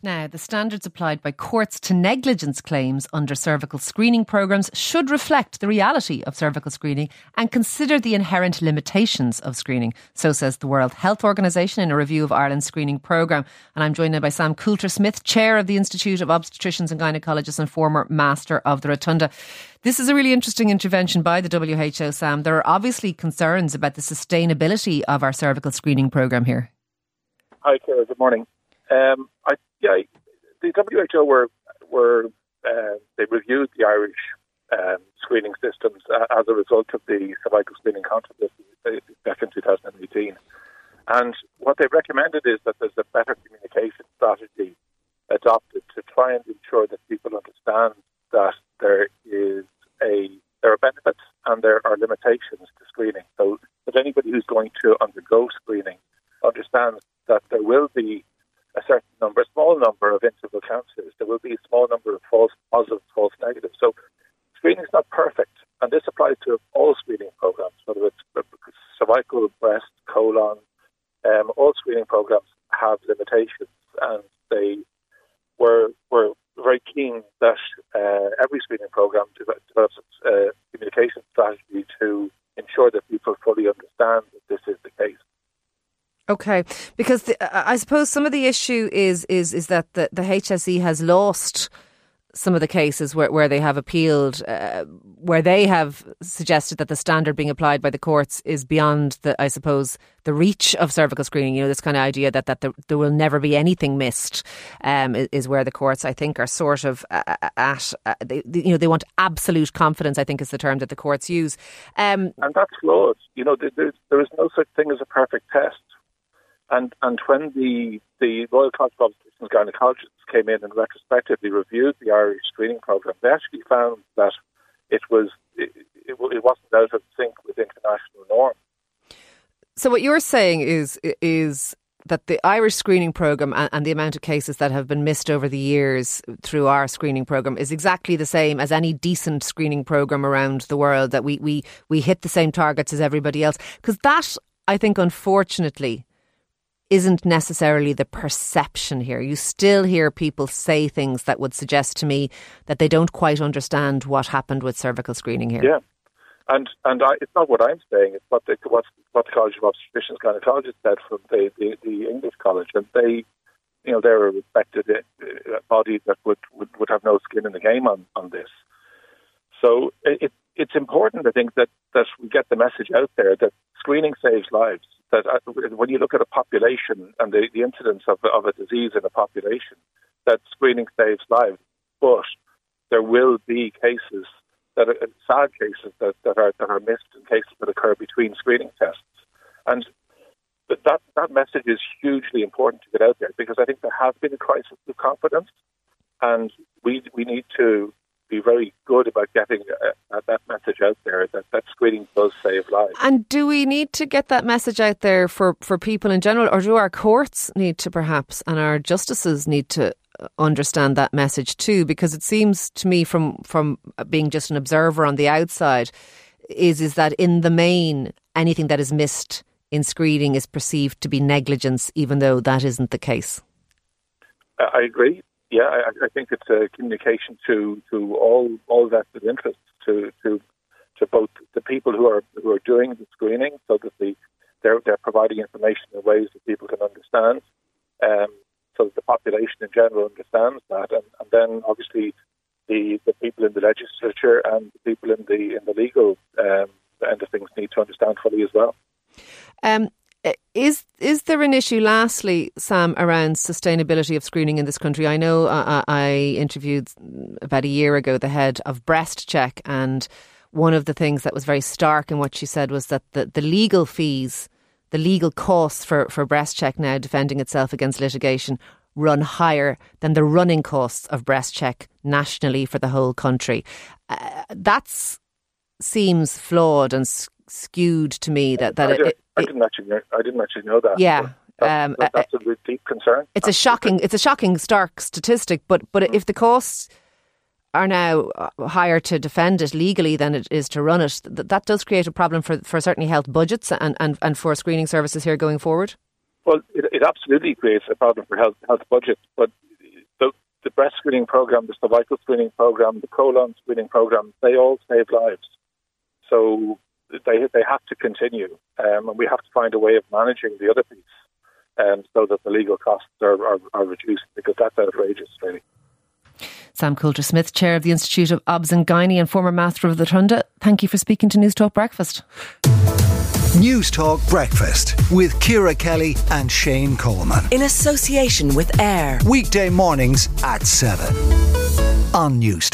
Now, the standards applied by courts to negligence claims under cervical screening programmes should reflect the reality of cervical screening and consider the inherent limitations of screening. So says the World Health Organization in a review of Ireland's screening programme. And I'm joined now by Sam Coulter Smith, Chair of the Institute of Obstetricians and Gynecologists and former Master of the Rotunda. This is a really interesting intervention by the WHO, Sam. There are obviously concerns about the sustainability of our cervical screening programme here. Hi, Ciara. Good morning. Um, I, yeah, the WHO were were uh, they reviewed the Irish um, screening systems as a result of the cervical screening controversy back in 2018. And what they recommended is that there's a better communication strategy adopted to try and ensure that people understand that there is a there are benefits and there are limitations to screening. So that anybody who's going to undergo screening understands that there will be a certain number, a small number of interval cancers. There will be a small number of false positives, false negatives. So screening is not perfect, and this applies to all screening programs, whether it's cervical, breast, colon. Um, all screening programs have limitations, and they were were very keen that uh, every screening program develops a uh, communication strategy to ensure that people fully understand that this is the case. Okay, because the, I suppose some of the issue is is is that the, the HSE has lost some of the cases where, where they have appealed, uh, where they have suggested that the standard being applied by the courts is beyond the, I suppose, the reach of cervical screening. You know, this kind of idea that that there, there will never be anything missed um, is, is, where the courts, I think, are sort of uh, uh at. Uh, they, you know, they want absolute confidence. I think is the term that the courts use, um, and that's flawed. You know, there, there is no such thing as a perfect test. And and when the the Royal College of Obstetricians and Gynecologists came in and retrospectively reviewed the Irish screening program, they actually found that it was it, it, it wasn't out of sync with international norms. So what you're saying is is that the Irish screening program and, and, the amount of cases that have been missed over the years through our screening program is exactly the same as any decent screening program around the world. That we we we hit the same targets as everybody else because that I think unfortunately isn't necessarily the perception here. You still hear people say things that would suggest to me that they don't quite understand what happened with cervical screening here. Yeah. And and I, it's not what I'm saying. It's what the what, what the College of Obstetricians Gynecologists said from the, the, the English College, and they, you know, they're a respected uh, body that would, would, would have no skin in the game on, on this. So it, it's important, I think, that, that we get the message out there that screening saves lives that uh, when you look at a population and the, the incidence of, of a disease in a population, that screening saves lives. But there will be cases that are sad cases that, that are that are missed and cases that occur between screening tests. And that that message is hugely important to get out there because I think there has been a crisis of confidence, and we we need to be very good about getting uh, that message out there that, that screening does save lives. And do we need to get that message out there for, for people in general, or do our courts need to perhaps, and our justices need to uh, understand that message too? Because it seems to me, from from being just an observer on the outside, is is that in the main, anything that is missed in screening is perceived to be negligence, even though that isn't the case. I agree yeah, I, I, think it's a communication to, to all all vested interests, to, to to both the people who are who are doing the screening, so that the they're they're providing information in ways that people can understand, um, so that the population in general understands that, and, and then obviously the the people in the legislature and the people in the in the legal um, end of things need to understand fully as well. Um, is is there an issue, lastly, Sam, around sustainability of screening in this country? I know I, uh, uh, I interviewed about a year ago the head of Breast Check, and one of the things that was very stark in what she said was that the, the legal fees, the legal costs for, for Breast Check now defending itself against litigation run higher than the running costs of Breast Check nationally for the whole country. Uh, that seems flawed and skewed to me that that I, it, it, I didn't actually know, I didn't actually know that. Yeah. um, that's a deep concern. It's a shocking, it's a shocking, stark statistic. But but mm. if the costs are now higher to defend it legally than it is to run it. That, that does create a problem for, for certainly health budgets and, and, and for screening services here going forward. Well, it, it absolutely creates a problem for health health budgets, but the, the breast screening program, the cervical screening program, the colon screening program, they all save lives. So they they have to continue, um, and we have to find a way of managing the other piece, um, so that the legal costs are, are, are reduced because that's outrageous, really. Sam Coulter Smith, Chair of the Institute of Obs and Gynae and former Master of the Tunda, thank you for speaking to Newstalk Breakfast. Newstalk Breakfast with Ciara Kelly and Shane Coleman. In association with AIR. Weekday mornings at 7 on News